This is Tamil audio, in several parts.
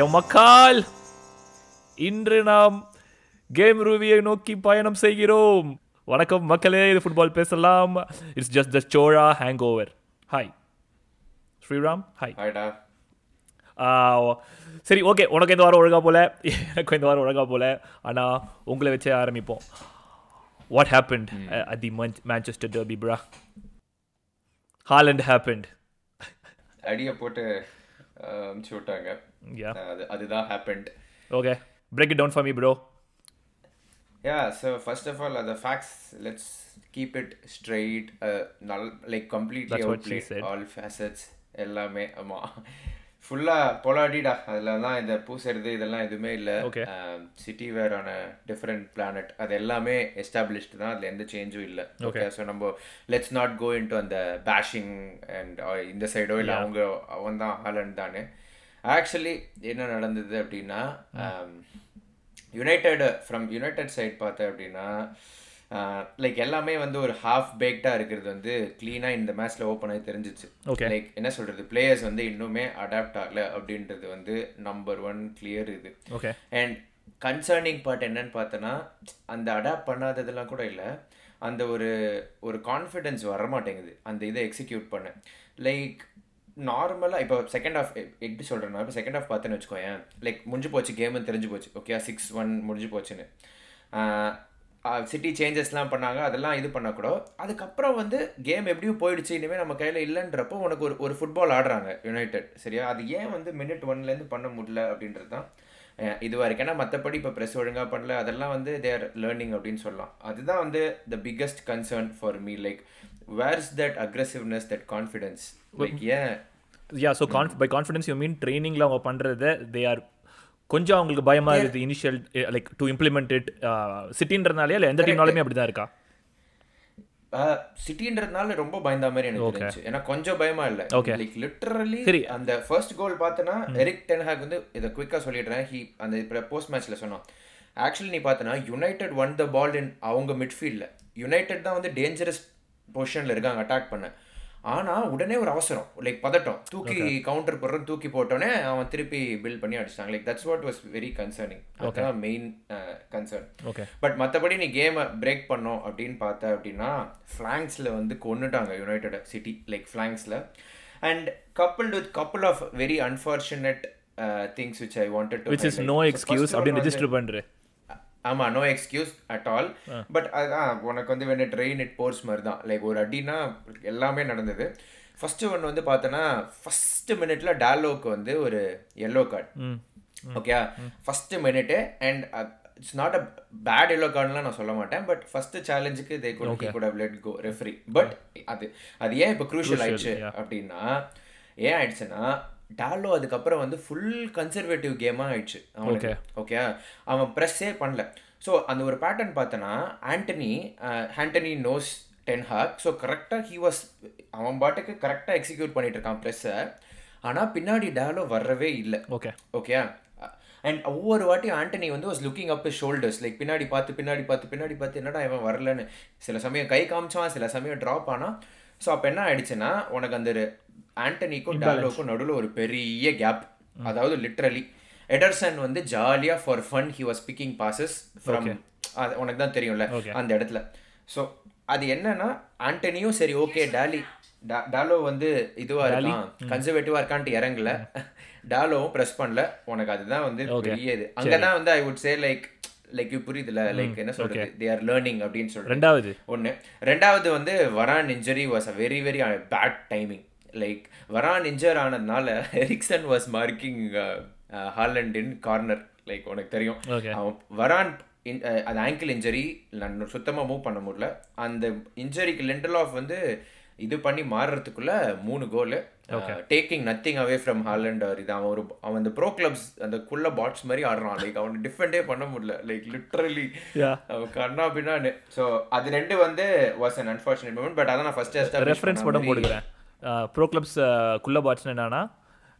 என் மக்கால் இன்று நாம் கேம் ரூவியை நோக்கி பயணம் செய்கிறோம். வணக்கம் மக்களே இது ஃபுட்பால் பேசலாம். It's just the Chola hangover hi Sriram hi சரி ஓகே. உனக்கு இந்த வாரம் ஒழுங்கா போல? எனக்கு இந்த வாரம் ஒழுங்கா போல. ஆனால் உங்களை வச்சே ஆரம்பிப்போம். What happened at the Manchester derby bro Haaland happened அடியை போட்டு அமுச்சு விட்டாங்க. யா அது அதுதான் happened okay break it down for me bro yeah so first of all அந்த facts let's keep it straight நல் like completely That's what out she said. All facets எல்லாமே ஆமாம் ஃபுல்லாக பொலாடிடா அதில் தான் இந்த பூசறது இதெல்லாம் எதுவுமே இல்லை. சிட்டி வேர் ஆன டிஃப்ரெண்ட் பிளானட் அது எல்லாமே எஸ்டாப்ளிஷ்டு தான். அதில் எந்த சேஞ்சும் இல்லை. ஓகே ஸோ நம்ம லெட்ஸ் நாட் கோ இன்டு அந்த பேஷிங் அண்ட் இந்த சைடோ இல்லை அவங்க அவன் தான் ஹாலண்ட் தானே. ஆக்சுவலி என்ன நடந்தது அப்படின்னா யுனைடெட் ஃப்ரம் யுனைடெட் சைட் பார்த்தேன் அப்படின்னா லைக் எல்லாமே வந்து ஒரு ஹாஃப் பேக்டாக இருக்கிறது வந்து க்ளீனாக இந்த மேட்ச்சில் ஓப்பன் ஆகி தெரிஞ்சிச்சு. Okay. லைக் என்ன சொல்கிறது பிளேயர்ஸ் வந்து இன்னுமே அடாப்ட் ஆகல அப்படின்றது வந்து நம்பர் ஒன் கிளியர் இது. ஓகே அண்ட் கன்சர்னிங் பார்ட் என்னன்னு பார்த்தோன்னா அந்த அடாப்ட் பண்ணாததெல்லாம் கூட இல்லை. அந்த ஒரு ஒரு கான்ஃபிடென்ஸ் வரமாட்டேங்குது. அந்த இதை எக்ஸிக்யூட் பண்ண. லைக் நார்மலாக இப்போ செகண்ட் ஆஃப் எப்படி சொல்கிறேன்னா இப்போ செகண்ட் ஆஃப் பார்த்தேன்னு வச்சுக்கோயேன் லைக் முடிஞ்சு போச்சு கேமு தெரிஞ்சு போச்சு ஓகே சிக்ஸ் ஒன் முடிஞ்சு போச்சுன்னு. சிட்டி சேஞ்சஸ்லாம் பண்ணாங்க அதெல்லாம் இது பண்ணக்கூட அதுக்கப்புறம் வந்து கேம் எப்படியும் போயிடுச்சு இனிமேல் நம்ம கையில் இல்லைன்றப்போ உனக்கு ஒரு ஒரு ஃபுட்பால் ஆடுறாங்க யுனைடெட் சரியா? அது ஏன் வந்து மினிட் ஒன்லேருந்து பண்ண முடியல அப்படின்றது தான் இது இதுவா ஏன்னா மற்றபடி இப்போ ப்ரெஸ் ஒழுங்காக பண்ணல அதெல்லாம் வந்து தேர் லேர்னிங் அப்படின்னு சொல்லலாம். அதுதான் வந்து the biggest concern for me like where's that aggressiveness that confidence like ஏன் yeah so conf by confidence you mean ட்ரைனிங்கில் அவங்க பண்ணுறத தே ஆர் கொஞ்சம் அவங்களுக்கு பயமா இருக்குது initial like to implement it சிட்டின்றதுனாலே இல்லை எந்த டீம்னாலுமே அப்படி தான் இருக்கா சிட்டின்றதுனால ரொம்ப பயந்த மாதிரி எனக்கு இருந்துச்சு ஏன்னா கொஞ்சம் பயமா இல்ல. Okay. லைக் லிட்டரலி சரி. அந்த ஃபர்ஸ்ட் கோல் பார்த்தனா எரிக் டென்ஹாக் வந்து இதை குயிக்கா சொல்லிடுறேன். ஹி அந்த போஸ்ட் மேட்ச்ல சொன்னான். ஆக்சுவலி நீ பார்த்தனா யுனைடெட் ஒன் த பால் இன் அவங்க மிட்ஃபீல்ட்ல யுனைடெட் தான் வந்து டேஞ்சரஸ் பொசிஷன்ல இருக்காங்க அட்டாக் பண்ண. ஆனா உடனே ஒரு அவசரம். லைக் பதட்டம். தூக்கி கவுண்டர் போடுறோம் தூக்கி போட்டோன்னே அவன் திருப்பி பில் பண்ணி அடிச்சிட்டாங்க. Like that's what was very concerning அதுதான் மெயின் கன்சர்ன் ஓகே பட் மற்றபடி நீ கேமை பிரேக் பண்ணோம் அப்படின்னு பார்த்த அப்படின்னா ஃப்ளாங்ஸில் வந்து கொன்னுட்டாங்க United City like ஃப்ளாங்ஸில் and coupled with couple of very unfortunate things which I wanted to which is no excuse அப்படின்னு ரெஜிஸ்டர் பண்ணுற ஆமா no excuse at all but அதுதான் உனக்கு வந்து வேணும் ட்ரெயின் இட் போர்ஸ் மாதிரி தான். லைக் ஒரு அடினா எல்லாமே நடந்தது. ஃபர்ஸ்ட் ஒன் வந்து பார்த்தோன்னா ஃபர்ஸ்ட் மினிட்ல டாலோக்கு வந்து ஒரு yellow card okay first minute and it's not a bad yellow கார்டுலாம் நான் சொல்ல மாட்டேன். But first சேலஞ்சுக்கு they good good how let go referee but அது அது ஏன் இப்போ க்ரூஷியல் ஆயிடுச்சு அப்படின்னா ஏன் ஆயிடுச்சுன்னா டாலோ அதுக்கப்புறம் வந்து ஃபுல் கன்சர்வேட்டிவ் கேமாக ஆயிடுச்சு அவனுக்கு. ஓகே அவன் ப்ரெஸ்ஸே பண்ணல. ஸோ அந்த ஒரு பேட்டர்ன் பார்த்தனா Antony Antony knows ten Hag so கரெக்டாக ஹி வாஸ் அவன் பாட்டுக்கு கரெக்டாக எக்ஸிக்யூட் பண்ணிட்டு இருக்கான் ப்ரெஸ்ஸை ஆனால் பின்னாடி டாலோ வரவே இல்லை. ஓகே ஓகே அண்ட் ஒவ்வொரு வாட்டியும் ஆண்டனி வந்து was looking up shoulders like பின்னாடி பார்த்து பின்னாடி பார்த்து பின்னாடி பார்த்து என்னடா இவன் வரலன்னு. சில சமயம் கை காமிச்சான் சில சமயம் ட்ராப் ஆனா ஸோ அப்போ என்ன ஆயிடுச்சுன்னா உனக்கு அந்த ஆண்டனிக்கும் டாலோக்கும் நடுவில் ஒரு பெரிய கேப் அதாவது லிட்ரலி எடர்சன் வந்து ஜாலியாக for fun he was picking passes from அது உனக்கு தான் தெரியும்ல அந்த இடத்துல. ஸோ அது என்னன்னா ஆண்டனியும் சரி ஓகே டாலி டாலோ வந்து இதுவா இருக்கான் கன்சர்வேட்டிவா இருக்கான்ட்டு இறங்கல. டாலோவும் ப்ரெஸ் பண்ணல. உனக்கு அதுதான் வந்து பெரிய இது. அங்கதான் வந்து I would say like like you புரியுதுல லைக் என்ன சொல்றது? தே ஆர் லேர்னிங் அப்படின்னு சொல்றது. ரெண்டாவது. ஒன்று ரெண்டாவது வந்து Varane injury was a very very bad timing like Varane injured ஆனதுனால Eriksen was marking Haaland in corner like உனக்கு தெரியும். அவன் வரான் அது ஆங்கிள் இன்ஜரி நான் சுத்தமாக மூவ் பண்ண முடியல. அந்த இன்ஜரிக்கு லெண்டல் ஆஃப் வந்து இது பண்ணி மாறுறதுக்குள்ள மூணு goal taking nothing away from Haaland இது அவன் ஒரு அவன் அந்த ப்ரோ கிளப்ஸ் அந்த குள்ள பாட்ஸ் மாதிரி ஆடுறான். லைக் அவன் டிஃபெண்டே பண்ண முடியல. Like literally. அவன் கண்ணா பின்னான்னு. ஸோ அது ரெண்டு வந்து was an unfortunate moment but அதான் நான் ஃபர்ஸ்ட் ரெஃபரன்ஸ் மட்டும் போட்டுக்கிறேன் ப்ரோ கிளப்ஸ் குள்ள பாட்ஸ்னு என்னன்னா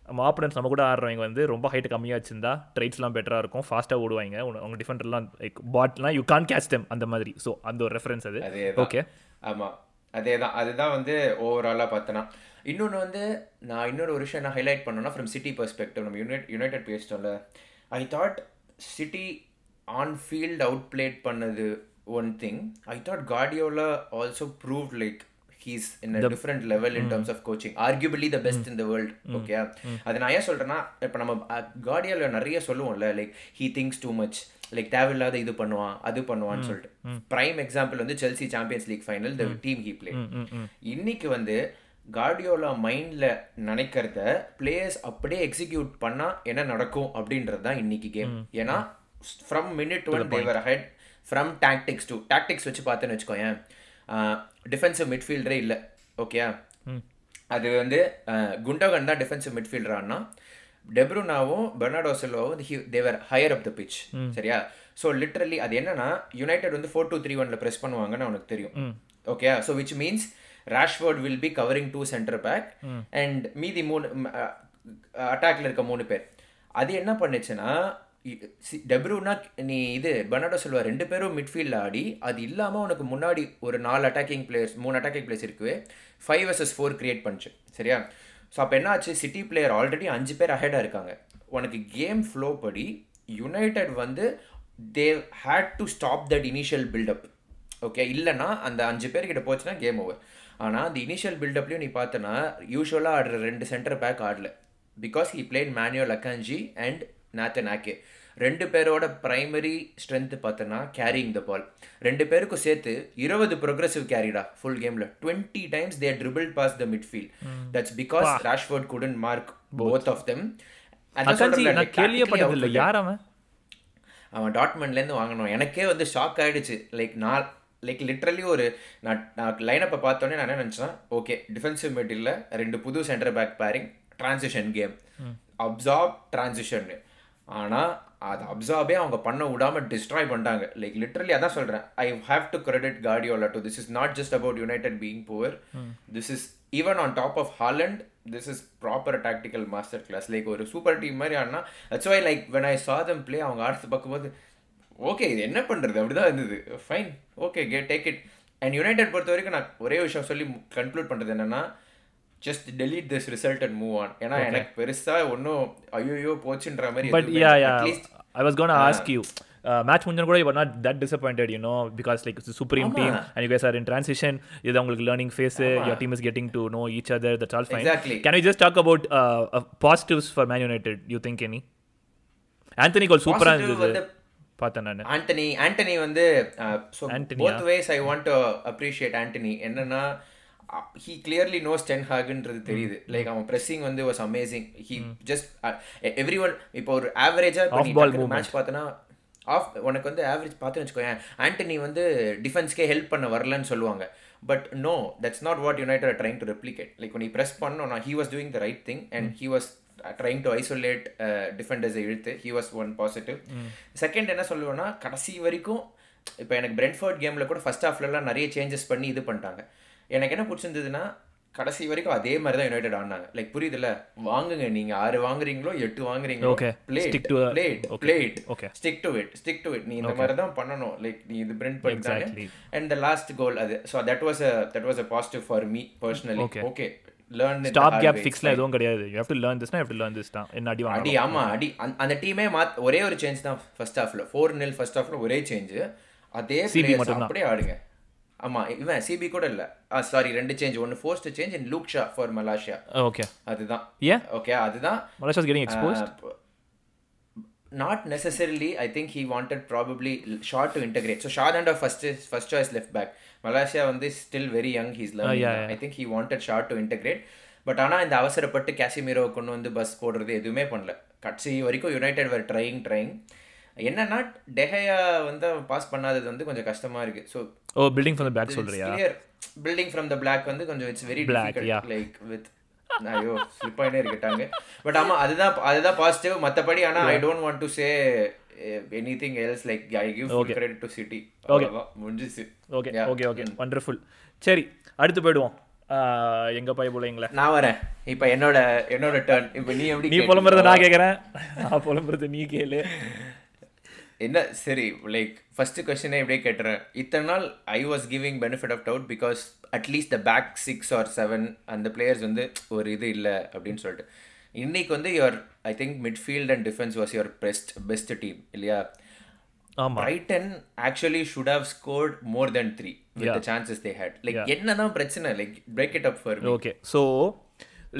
நம்ம ஆப்பனன்ஸ் நம்ம கூட ஆடுறவங்க வந்து ரொம்ப ஹைட் கம்மியாக வச்சிருந்தா ட்ரைட்ஸ்லாம் பெட்டராக இருக்கும். ஃபாஸ்ட்டாக ஓடுவாங்க. அவங்க டிஃபெண்டர்லாம் லைக் பாட்லாம் யூ கான் கேட்ச் தெம் அந்த மாதிரி. ஸோ அந்த ஒரு ரெஃபரன்ஸ் அது. ஓகே ஆமா. அதே தான் அதுதான் வந்து ஓவராலாக பார்த்தனா. இன்னொன்று வந்து நான் இன்னொரு ஒரு விஷயம் என்ன ஹைலைட் பண்ணேன்னா ஃப்ரம் சிட்டி பெர்ஸ்பெக்டிவ் நம்ம United United பேசிட்டோம்ல. I thought City on field outplayed பண்ணது one thing I thought Guardiola also prove like he's in a different level in terms of coaching arguably the best in the world okay அது நான் ஏன் சொல்கிறேன்னா இப்போ நம்ம கார்டியோவில் நிறைய சொல்லுவோம்ல like he thinks too much like தேவையில்லாத இது பண்ணுவான் அது பண்ணுவான்னு சொல்லிட்டு. பிரைம் எக்ஸாம்பிள் வந்து Chelsea Champions League final the team he play இன்னைக்கு வந்து கார்டியோலா மைண்ட்ல நினைக்கிறத பிளேயர்ஸ் அப்படியே எக்ஸிக்யூட் பண்ணா என்ன நடக்கும் அப்படின்றது தான் இன்னைக்கு கேம் ஏன்னா from minute one they were ahead from tactics to tactics வச்சு பார்த்தேன்னு வச்சுக்கோயேன் டிஃபென்சிவ் மிட்ஃபீல்டரே இல்லை. ஓகே அது வந்து குண்டோகன் தான் டிஃபென்சிவ் மிட்ஃபீல்டர் ஆனா டெப்ரூனாவும் Bernardo சில்வாவும் they were higher up the pitch சரியா? ஸோ லிட்ரலி அது என்னன்னா யுனைடெட் வந்து ஃபோர் டூ த்ரீ ஒன்ல ப்ரெஸ் பண்ணுவாங்கன்னு அவனுக்கு தெரியும். Okay so which means Rashford will be covering two centre back and மீதி மூணு அட்டாக்ல இருக்க மூணு பேர். அது என்ன பண்ணுச்சுன்னா டெப்ரூனா நீ இது பெர்னாடோ சொல்வா ரெண்டு பேரும் மிட்ஃபீல்டில் ஆடி அது இல்லாமல் உனக்கு முன்னாடி ஒரு நாலு அட்டாக்கிங் பிளேயர்ஸ் மூணு அட்டாக்கிங் பிளேயர்ஸ் இருக்குவே ஃபைவ் வர்சஸ் ஃபோர் கிரியேட் பண்ணுச்சு சரியா? ஸோ அப்போ என்ன ஆச்சு? சிட்டி பிளேயர் ஆல்ரெடி அஞ்சு பேர் அஹெடாக இருக்காங்க. உனக்கு கேம் ஃப்ளோ படி யுனைடெட் வந்து they had to stop that initial buildup okay இல்லைனா அந்த அஞ்சு பேர்கிட்ட போச்சுன்னா கேம் ஓவர் ஆனால் அந்த இனிஷியல் பில்டப்லையும் நீ பார்த்தனா யூஸ்வலாக ஆடுற ரெண்டு centre back ஆடல. Because he played Manuel Akanji and Nathan Aké ரெண்டு பேரோட பிரைமரி ஸ்ட்ரென்த் பார்த்தோன்னா கேரிங் த பால் ரெண்டு பேருக்கும் சேர்த்து இருபது ப்ரோக்ரஸிவ் கேரிடா ஃபுல் கேமில் twenty times they dribble past the midfield that's because Rashford couldn't mark both of them அவன்? டாட்மெண்ட்லேருந்து வாங்கினோம். எனக்கே வந்து ஷாக் ஆகிடுச்சு லைக் நான் லைக் லிட்ரலி ஒரு நான் நான் லைனப்பை பார்த்தோன்னே நான் என்ன நினச்சேன் ஓகே டிஃபென்சிவ் மிடில் ரெண்டு புது centre back pairing transition game absorb transition ஆனால் அதை அப்சார்பே அவங்க பண்ண விடாம டிஸ்ட்ராய் பண்ணிட்டாங்க. லைக் லிட்ரலி அதான் சொல்கிறேன் I have to credit Guardiola too this is not just about United being poor this is even on top of Haaland this is proper tactical master class like ஒரு சூப்பர் டீம் மாதிரி ஆனால் that's why like when I saw them play அவங்க ஆடுறது பார்க்கும்போது ஓகே இது என்ன பண்ணுறது அப்படிதான் இருந்தது. Fine okay okay take it and United பொறுத்த வரைக்கும் நான் ஒரே விஷயம் சொல்லி கன்க்ளூட் பண்ணுறது என்னன்னா just delete this result and move on ஏன்னா எனக்கு பெருசா ஒன்றும் ஐயோ போச்சுன்ற மாதிரி but yeah yeah I was gonna ask you match முடிஞ்சு கூட you not that disappointed you know because like supreme team and you guys are in transition இது உங்களுக்கு learning phase your team is getting to know each other that's all fine. Can you just talk about positives for Man United you think any Antony goal சூப்பராக Positive இருந்தது. பார்த்தேன் நான். ஆண்டனி ஆண்டனி வந்து both ways I want to appreciate Antony என்னன்னா ஹீ கிளியர்லி நோஸ் டென் ஹாகுன்றது தெரியுது. லைக் அவன் ப்ரெஸ்ஸிங் வந்து was amazing he just every one இப்போ ஒரு ஆவரேஜாக மேட்ச் பார்த்தோன்னா ஆஃப் உனக்கு வந்து ஆவரேஜ் பார்த்து வச்சுக்கோயேன் ஆண்டனி வந்து டிஃபென்ஸ்க்கே ஹெல்ப் பண்ண வரலன்னு சொல்லுவாங்க. But no that's not what United trying to replicate like நீ ப்ரெஸ் பண்ணோம் he was doing the right thing and he was trying to isolate டிஃபெண்டர்ஸை இழுத்து he was one positive second என்ன சொல்லுவேன்னா கடைசி வரைக்கும் இப்போ எனக்கு பிரென்ஃபோர்ட் கேமில் கூட ஃபர்ஸ்ட் ஹாஃப்லலாம் நிறைய சேஞ்சஸ் பண்ணி இது பண்ணிட்டாங்க. எனக்கு என்ன பிடிச்சிருந்ததுன்னா கடைசி வரைக்கும் அதே மாதிரி தான் யுனைடெட் ஆடினாங்க. லைக் புரியுதுல்ல? வாங்குங்க நீங்க ஆறு வாங்குறீங்களோ எட்டு வாங்குறீங்களோ. Played played. Played. Stick to it stick to it நீ இந்த மாதிரி தான் பண்ணணும். லைக் நீ இது print Exactly. And the last goal அது so that was a that was a positive for me personally. Okay learn stopgap ஃபிக்ஸ்லாம் எதுவும் கிடையாது. யூ ஹேவ் டு லேர்ன் திஸ்னா ஹேவ் டு லேர்ன் திஸ் தான். என்ன அடி ஆமா அடி. அந்த- டீமே மாத் ஒரே ஒரு சேஞ்ச் தான் ஃபர்ஸ்ட் ஹாஃப்ல ஃபோர் நில் ஃபர்ஸ்ட் ஹாஃப்ல ஒரே சேஞ்ச் அதே மட்டும்தான். அப்படியே ஆடுங்க. ஆமா இவன் சிபி கூட இல்ல. சாரி ரெண்டு சேஞ்ச் ஒன்னு forced change in Luke Shaw for Malacia okay அதுதான். ஏன் ஓகே அதுதான். Malacia's getting exposed not necessarily I think he wanted probably short to integrate so short and first first choice left back Malacia வந்து still very young he's. I think he wanted short to integrate but ஆனால் இந்த அவசரப்பட்டு கேசிமீரோவை கொண்டு வந்து பஸ் போடுறது எதுவுமே பண்ணல. கட்சி வரைக்கும் யுனைடெட் வேர் ட்ரைங் ட்ரைங் என்னன்னா டெஹயா வந்து பாஸ் பண்ணாதது வந்து கொஞ்சம் கஷ்டமா இருக்கு. So oh building from the back சொல்றியா? பில்டிங் ஃப்ரம் த பிளாக் வந்து கொஞ்சம் it's very difficult. Like with ஐயோ ஸ்லிப் ஆயினே இருக்கட்டாங்க பட் ஆமா அதுதான் அதுதான் பாசிட்டிவ் மத்தபடி ஆனா I don't want to say anything else like I give full credit to City முடிஞ்சிச்சு. ஓகே. ஓகே ஓகே வண்டர்ஃபுல் சரி அடுத்து போயிடுவோம். எங்க பைய பிள்ளைங்கள நான் வரேன். இப்போ என்னோட என்னோட டர்ன் இப்போ நீ எப்படி நீ புலம்புறத நான் கேட்குறேன் நான் புலம்புறது நீ கேளு. என்ன சரி லைக் ஃபர்ஸ்ட் கொஸ்டினே இப்படியே கேட்டுறேன். இத்தனை நாள் I was giving benefit of doubt because at least the back six or seven அந்த பிளேயர்ஸ் வந்து ஒரு இது இல்லை அப்படின்னு சொல்லிட்டு. இன்னைக்கு வந்து your I think midfield and defence was your best best team இல்லையா? Brighton actually should have scored more than three with the chances they had like என்னதான் பிரச்சனை like break it up for okay so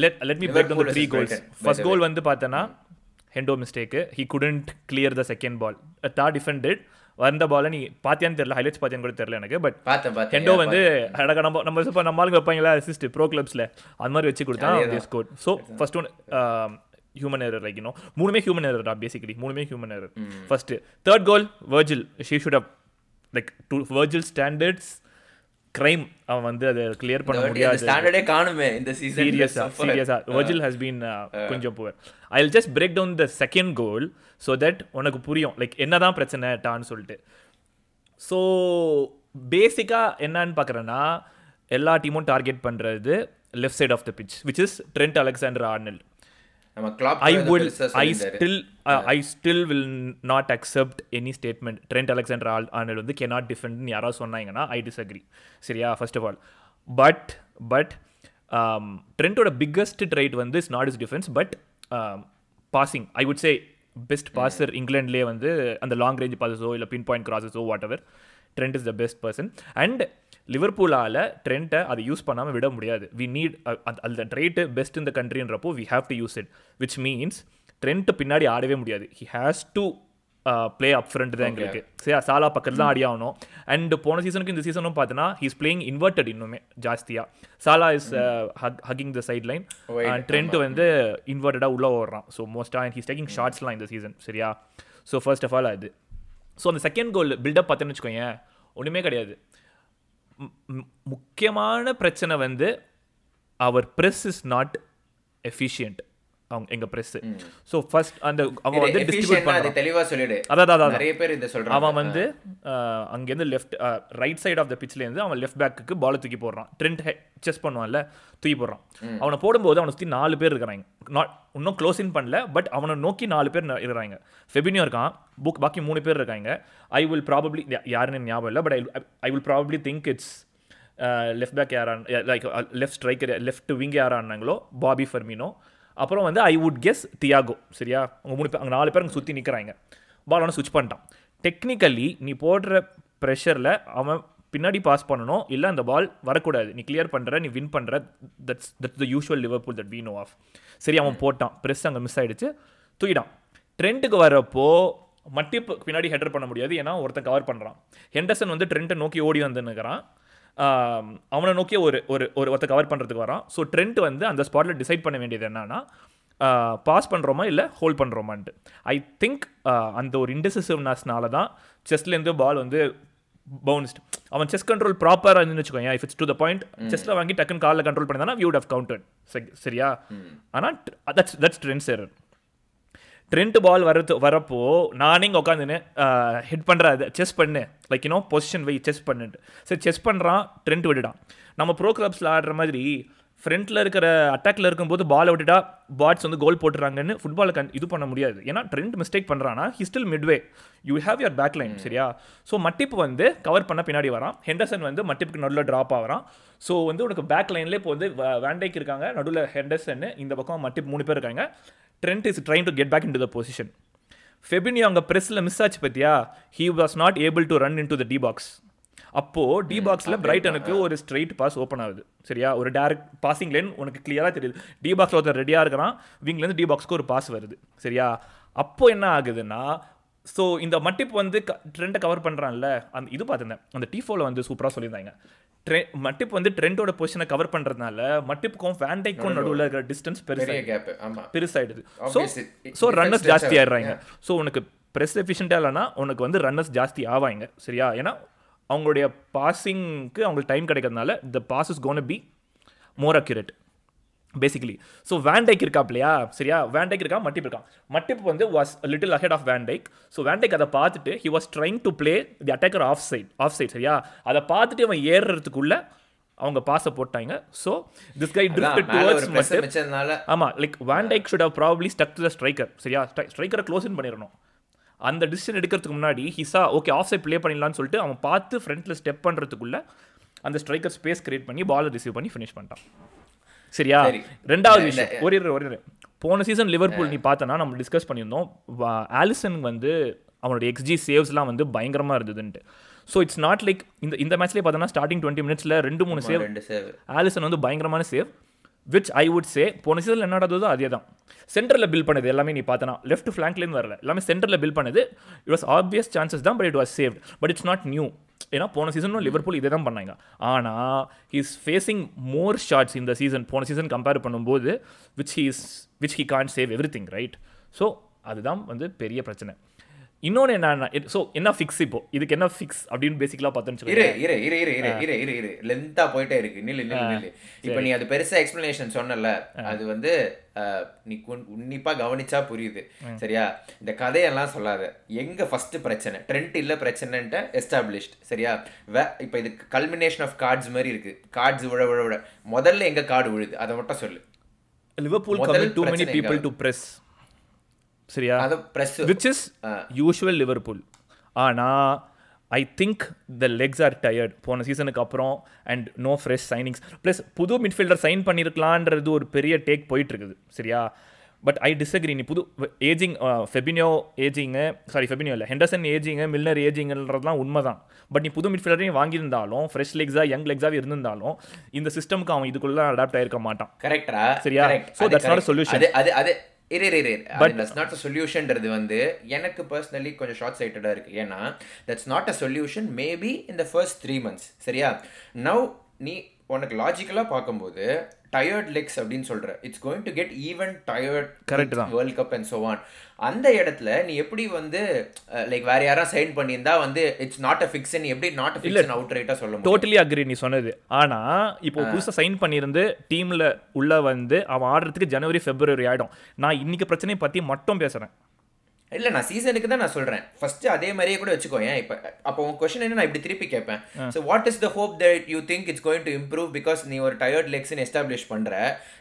let let me break three goals first goal வந்து பார்த்தனா Hendo mistake he couldn't clear the second ball the defended வந்த பாலை நீ பாத்தியான்னு தெரியல ஹைலைட்ஸ் பாத்தியான்னு கூட தெரியல எனக்கு பட் ஹெண்டோ வந்து அழகா நம்ம நம்ம இப்போ நம்ம ஆளுங்க வைப்பாங்களா அசிஸ்ட் ப்ரோ கிளப்ஸ்ல அந்த மாதிரி வச்சு கொடுத்தா score so first one human error like you know மூணுமே ஹியூமன் எரர் தான் பேசிக்கலி மூணுமே human error first third goal Virgil she should up like to Virgil standards crime அவன் வந்து அதை கிளியர் பண்ண முடியாது. ஸ்டாண்டர்டே காணுமே இந்த சீசன் சீரியஸா சீரியஸா வர்ஜில் ஹஸ் பீன் கொஞ்சம் poor I will just break down the second goal so that உனக்கு புரியும். லைக் என்னதான் பிரச்சனை டான்னு சொல்லிட்டு. ஸோ பேசிக்காக என்னன்னு பார்க்குறேன்னா எல்லா டீமும் டார்கெட் பண்ணுறது left side of the pitch which is Trent Alexander Arnold நம்ம club I would I still I still will not accept any statement Trent Alexander all Arnold வந்து கே நாட் டிஃபெண்ட் யாராவது சொன்னாங்கன்னா ஐ டிஸ்அக்ரி சரியா? First of all but but ட்ரெண்டோட biggest trait வந்து is not is defence but passing I would say best passer இங்கிலாண்ட்லேயே வந்து அந்த லாங் ரேஞ்ச் பாசஸோ இல்லை pin point கிராசஸோ whatever Trent is the best person and லிவர்பூலால் ட்ரெண்ட்டை அதை யூஸ் பண்ணாமல் விட முடியாது. வி நீட் அந்த ட்ரேட்டு பெஸ்ட் இந்த கண்ட்ரின்றப்போ we have to use it which means Trent பின்னாடி ஆடவே முடியாது. He has to play up front தான் எங்களுக்கு. சரி சாலா பக்கத்தில் தான் ஆடி ஆகணும். அண்ட் போன சீசனுக்கு இந்த சீசனும் பார்த்தோன்னா ஹீஸ் பிளேயிங் இன்வெர்டட் இன்னுமே ஜாஸ்தியாக Salah is hugging the side line Trent வந்து இன்வெர்டடாக உள்ளே ஓடுறான். ஸோ மோஸ்ட்டாக அண்ட் ஹீஸ் டேக்கிங் ஷார்ட்ஸ்லாம் இந்த சீசன் சரியா? ஸோ ஃபர்ஸ்ட் ஆஃப் ஆல் அது. ஸோ அந்த செகண்ட் கோல் பில்டப் பார்த்தேன்னு வச்சுக்கோங்க ஒன்றுமே கிடையாது. முக்கியமான பிரச்சனை வந்து our press is not efficient அவங்க எங்க பிரஸ் ஸோ ஃபர்ஸ்ட் அந்த அவன் வந்து டிஸ்ட்ரிபியூட் அது பண்ணுறான் தெளிவா சொல்லிடு. அதான் அதான் நிறைய பேர் இதை சொல்றாங்க. அவன் வந்து அங்கேருந்து left right side of the பிச்லேருந்து அவன் லெஃப்ட் பேக்குக்கு பாலை தூக்கி போடுறான். ட்ரெண்ட் செஸ் பண்ணுவான்ல தூக்கி போடுறான். அவனை போடும்போது அவனை சுற்றி நாலு பேர் இருக்கிறாங்க. நாட் இன்னும் க்ளோஸ் இன் பண்ணல பட் அவனை நோக்கி நாலு பேர் இருக்கிறாங்க. ஃபெபினியோ இருக்கான் புக் பாக்கி மூணு பேர் இருக்காங்க. ஐ வில் ப்ராபப்ளி யாருன்னு ஞாபகம் இல்லை but I I will probably think it's left back யாரான் like left striker left wing யாரானாங்களோ Bobby Firmino. அப்புறம் வந்து ஐ வுட் கெஸ் தியாகோ சரியா? அவங்க மூணு பேர் அங்கே நாலு பேர் அங்கே சுற்றி நிற்கிறாங்க பால் அவனை சுவிச் பண்ணிட்டான். டெக்னிக்கலி நீ போடுற ப்ரெஷரில் அவன் பின்னாடி பாஸ் பண்ணணும் இல்லை அந்த பால் வரக்கூடாது. நீ கிளியர் பண்ணுற நீ வின் பண்ணுற that's that's the usual Liverpool that we know of சரி அவன் போட்டான். ப்ரெஸ் அங்கே மிஸ் ஆயிடுச்சு. தூக்கிட்டான். ட்ரெண்ட்டுக்கு வரப்போ மட்டிப்பு பின்னாடி ஹெட்டர் பண்ண முடியாது. ஏன்னா ஒருத்தன் கவர் பண்ணுறான் ஹெண்டர்சன் வந்து ட்ரெண்ட்டை நோக்கி ஓடி வந்துன்னுக்கிறான். அவனை நோக்கி ஒரு ஒரு ஒரு ஒருத்த கவர் பண்ணுறதுக்கு வரான். ஸோ ட்ரெண்ட் வந்து அந்த ஸ்பாட்டில் டிசைட் பண்ண வேண்டியது என்னன்னா பாஸ் பண்ணுறோமா இல்லை ஹோல்ட் பண்ணுறோமான்ட்டு ஐ திங்க் அந்த ஒரு இன்டெசிசிவ்னஸ்னால தான் செஸ்லேருந்து பால் வந்து பவுன்ஸ்ட் அவன் செஸ் கண்ட்ரோல் ப்ராப்பராக இருந்துன்னு வச்சுக்கோங்க if it's to the point செஸ்ல வாங்கி டக்குன்னு காலில் கண்ட்ரோல் பண்ணி தானே வியூட் ஹவ் கவுண்டட் சரியா? ஆனால் தட்ஸ் தட்ஸ் ட்ரெண்ட் சேரர் ட்ரெண்ட் பால் வரது வரப்போ நானே இங்கே உட்காந்துன்னு ஹிட் பண்ணுற அது செஸ் பண்ணு. Like you know position why chase பண்ணுட்டு சரி செஸ் பண்ணுறான் ட்ரெண்ட் விட்டுட்டான் நம்ம ப்ரோ கிளப்ஸில் ஆடுற மாதிரி ஃப்ரண்ட்டில் இருக்கிற அட்டாக்ல இருக்கும்போது பாலை விட்டுட்டா பாட்ஸ் வந்து கோல் போட்டுறாங்கன்னு ஃபுட்பாலை கண் இது பண்ண முடியாது. ஏன்னா ட்ரெண்ட் மிஸ்டேக் பண்ணுறான்னா he still midway you have your back line சரியா? ஸோ மட்டிப்பு வந்து கவர் பண்ண பின்னாடி வரான். ஹெண்டர்சன் வந்து மட்டிப்புக்கு நடுவில் ட்ராப் ஆகிறான். ஸோ வந்து உனக்கு பேக் லைன்லேயே இப்போ வந்து வேண்டைக்கு இருக்காங்க. நடுவில் ஹெண்டர்சன் இந்த பக்கம் மட்டிப் மூணு பேர் இருக்காங்க. Trent is trying to get back into the position Fabinho அங்கே ப்ரெஸ்ஸில் மிஸ் ஆச்சு பார்த்தியா he was not able to run into the D box அப்போது டி பாக்ஸில் பிரைட்டனுக்கு ஒரு ஸ்ட்ரைட் பாஸ் ஓப்பன் ஆகுது. சரியா? ஒரு டேரக்ட் பாசிங் லைன் உனக்கு கிளியராக தெரியுது. டி பாக்ஸில் ஒருத்தர் ரெடியாக இருக்கிறான். விங்லேருந்து டி பாக்ஸ்க்கு ஒரு பாஸ் வருது. சரியா? அப்போ என்ன ஆகுதுன்னா ஸோ இந்த மட்டிப் வந்து ட்ரெண்டை கவர் பண்ணுறான்ல அந்த இது பார்த்துருந்தேன். அந்த டிஃபோவில் வந்து சூப்பராக சொல்லியிருந்தாங்க. ட்ரெ மட்டிப் வந்து ட்ரெண்டோட பொசிஷனை கவர் பண்ணுறதுனால மட்டிப்புக்கும் வேண்டைக்கும் நடுவில் இருக்கிற டிஸ்டன்ஸ் பெருசு பெரிய கேப் ஆமா. பெருசாயிடுது. ஸோ ஸோ ரன்னர்ஸ் ஜாஸ்தி. ஆயிடுறாங்க. ஸோ உனக்கு ப்ரெஸ் எஃபிஷியண்டாக இல்லைனா உனக்கு வந்து ரன்னர்ஸ் ஜாஸ்தி ஆவாங்க. சரியா? ஏன்னா அவங்களுடைய பாசிங்க்கு அவங்களுக்கு டைம் கிடைக்கிறதுனால the pass is gonna be more accurate basically so van Dijk இருக்காப்லையா சரியா? வேண்டைக் இருக்கா? மட்டிப் இருக்கான். மட்டிப் வந்து was little ahead of van Dijk so van Dijk அதை பார்த்துட்டு he was trying to play the attacker offside offside சரியா? அதை பார்த்துட்டு அவன் ஏறுறதுக்குள்ள அவங்க பாஸை போட்டாங்க. ஸோ திஸ் கை ஒரு டுவர்ட்ஸ் press மட்டிப். வச்சதுனால ஆமா like van Dijk should have probably stuck to the striker சரியா? ஸ்ட்ரைக்கரை க்ளோஸ் இன் பண்ணிடணும். அந்த டிசிஷன் எடுக்கிறதுக்கு முன்னாடி ஹிசா ஓகே ஆஃப் சைட் ப்ளே பண்ணிடலாம்னு சொல்லிட்டு அவன் பார்த்து ஃப்ரண்ட்டில் ஸ்டெப் பண்ணுறதுக்குள்ள அந்த ஸ்ட்ரைக்கர் ஸ்பேஸ் கிரியேட் பண்ணி பால் ரிசீவ் பண்ணி ஃபினிஷ் பண்ணிட்டான். சரியா? சரி. ரெண்டாவது விஷயம். ஒரு ஒரு. போன சீசன் லிவர்பூல் நீ பார்த்தனா நம்ம டிஸ்கஸ் பண்ணியிருந்தோம். ஆலிசன் வந்து அவனோட எக்ஸ்ஜி சேவ்ஸ்லாம் வந்து பயங்கரமா இருந்ததுன்ட்டு. ஸோ இட்ஸ் நாட் லைக் இந்த இந்த மேட்ச்லேயே பார்த்தோன்னா ஸ்டார்டிங் டுவெண்ட்டி மினிட்ஸில் ரெண்டு மூணு சேவ் ஆலிசன் வந்து பயங்கரமான save which I would say போன சீசனில் என்ன நடந்ததோ அதே தான் சென்டரில் பில் பண்ணது எல்லாமே நீ பார்த்தனா லெஃப்ட் ஃப்ளாங்க்லேருந்து வரல. எல்லாமே சென்டரில் பில் பண்ணது இட் வாஸ் ஆப்வியஸ் சான்சஸ் தான் but it was saved but it's not new ஏன்னா போன சீசனும் லிவர்பூல் இதே தான் பண்ணாங்க ஆனால் ஹீஸ் ஃபேஸிங் மோர் ஷார்ட்ஸ் இந்த சீசன் போன சீசன் கம்பேர் பண்ணும்போது which he's which he can't save everything right so அதுதான் வந்து பெரிய பிரச்சனை. இன்னொன்று என்ன ஸோ என்ன ஃபிக்ஸ் இப்போ? இதுக்கு என்ன ஃபிக்ஸ் அப்படின்னு பேசிக்கலாக பார்த்தோன்னு இரு இரு இரு இரு இரு இரு இரு இரு. லென்த்தா போயிட்டே இருக்கு. நில்லு நில்லு நில்லு. இப்போ நீ அது பெருசா எக்ஸ்பிளனேஷன் சொன்னல அது வந்து நீ குன்- உன்னிப்பா கவனிச்சா புரியுது. சரியா? இந்த கதையெல்லாம் சொல்லாத. எங்க ஃபர்ஸ்ட் பிரச்சனை? ட்ரெண்ட் இல்ல பிரச்சனைன்ட்டு எஸ்டாப்ளிஷ்ட் சரியா? வே இப்போ இது கல்மினேஷன் ஆஃப் கார்ட்ஸ் மாதிரி இருக்கு. கார்ட்ஸ் விழ விழ விழ முதல்ல எங்க கார்டு விழுது அதை மட்டும் சொல்லு. Liverpool too many people? To press சரியா? Press which is usual Liverpool ஆனால் I think the legs are tired போன சீசனுக்கு அப்புறம் and no fresh signings plus புது மிட்ஃபீல்டர் சைன் பண்ணியிருக்கலான்றது ஒரு பெரிய டேக் போயிட்டு இருக்குது சரியா? பட் ஐ டிஸ்அக்ரி நீ புது ஏஜிங் ஃபெபினியோ ஏஜிங்கு சாரி ஃபெபினியோ இல்லை. ஹெண்டர்சன் ஏஜிங்கு மில்னர் ஏஜிங்கிறதுலாம் உண்மை தான் பட் நீ புது மிட்ஃபீல்டரையும் வாங்கியிருந்தாலும் ஃப்ரெஷ் லெக்ஸாக யங் லெக்ஸாக இருந்திருந்தாலும் இந்த சிஸ்டம்க்கு அவன் இதுக்குள்ளே அடாப்ட் ஆயிருக்க மாட்டான். கரெக்டா சரியா? So that's not a solution. அது அது பட் தட்ஸ் நாட் அ சொல்யூஷன்ன்றது வந்து எனக்கு பர்சனலி கொஞ்சம் ஷார்ட் சைட்டடாக இருக்கு. ஏன்னா that's not a solution maybe இந்த ஃபர்ஸ்ட் த்ரீ மந்த்ஸ் சரியா? நவ் நீ உனக்கு லாஜிக்கலாக பார்க்கும்போது டயர்ட் லெக்ஸ் அப்படின்னு சொல்ற. It's going to get even tired Correct தான். World cup and so on அந்த இடத்துல நீ எப்படி வந்து லைக் வேற யாரா சைன் பண்ணியிருந்தா வந்து இட்ஸ் நாட் அ ஃபிக்ஷன் எப்படி நாட் அ ஃபிக்ஷன் அவுட் ரைட்டா சொல்ல டோட்டலி அக்ரி நீ சொன்னது. ஆனா இப்போ புதுசா சைன் பண்ணியிருந்து டீம்ல உள்ள வந்து அவன் ஆடுறதுக்கு ஜனவரி பிப்ரவரி ஆயிடும். நான் இன்னைக்கு பிரச்சனையை பத்தி மட்டும் பேசுறேன். இல்லை நான் சீசனுக்கு தான் நான் சொல்கிறேன் ஃபஸ்ட்டு அதே மாதிரியே கூட வச்சுக்கோ ஏன் இப்போ அப்போ உன் கொஷின் என்ன நான் இப்படி திருப்பி கேட்பேன் so what is the hope that you think it's going to improve because நீ ஒரு டயர்ட் லெக்ஸ்னு எஸ்டாப்ளிஷ் பண்ணுற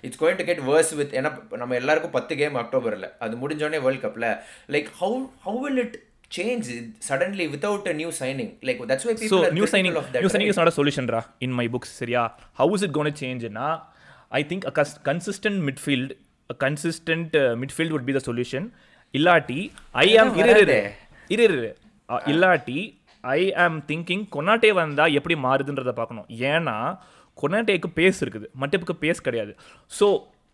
it's going to get worse with ஏன்னா நம்ம எல்லாருக்கும் பத்து கேம் அக்டோபரில் அது முடிஞ்சோடனே வேர்ல்ட் கப்பில் like how how will it change suddenly without a new signing. Like that's why people. So are new signing, of that, new signing right? is not a solution, Ra. In my books, Syria, how is it going to change? Na, I think a consistent midfield, a consistent uh, midfield would be the solution. இரு, இரு இரு. இரு, இரு அ, இல்லாட்டி ஐ ஆம் திங்கிங் கொனாட்டே வந்தா எப்படி மாறுதுன்றத பார்க்கணும். ஏன்னா கொனாட்டேக்கு பேஸ் இருக்குது. மட்டிப்புக்கு பேஸ் கிடையாது. So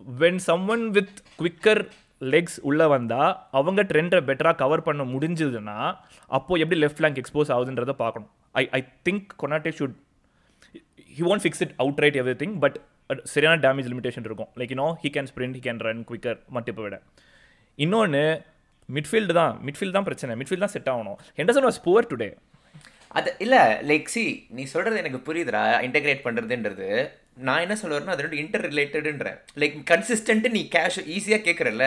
when someone with quicker legs உள்ளே வந்தால் அவங்க ட்ரெண்டை பெட்டராக கவர் பண்ண முடிஞ்சதுன்னா அப்போ எப்படி லெஃப்ட் flank எக்ஸ்போஸ் ஆகுதுன்றதை பார்க்கணும். I I think Konate should he won't fix it out right everything but சரியான டேமேஜ் லிமிடேஷன் இருக்கும். Like you know he can sprint he can run quicker மட்டிப்பை விட இன்னொன்று மிட்ஃபீல்டு தான் மிட்ஃபீல்டு தான் பிரச்சனை. மிட்ஃபீல்டு தான் செட் ஆகணும். ஹெண்டர்சன் வாஸ் புவர் டுடே அது இல்ல லைக் சி நீ சொல்றது எனக்கு புரியுதுடா இன்டகிரேட் பண்றதுன்றது. நான் என்ன சொல்ல வரேன்னா அது ரெண்டு இன்டர் ரிலேட்டடுன்ற லைக் கன்சிஸ்டன்ட் நீ கேஷ் ஈஸியா கேட்கறல்ல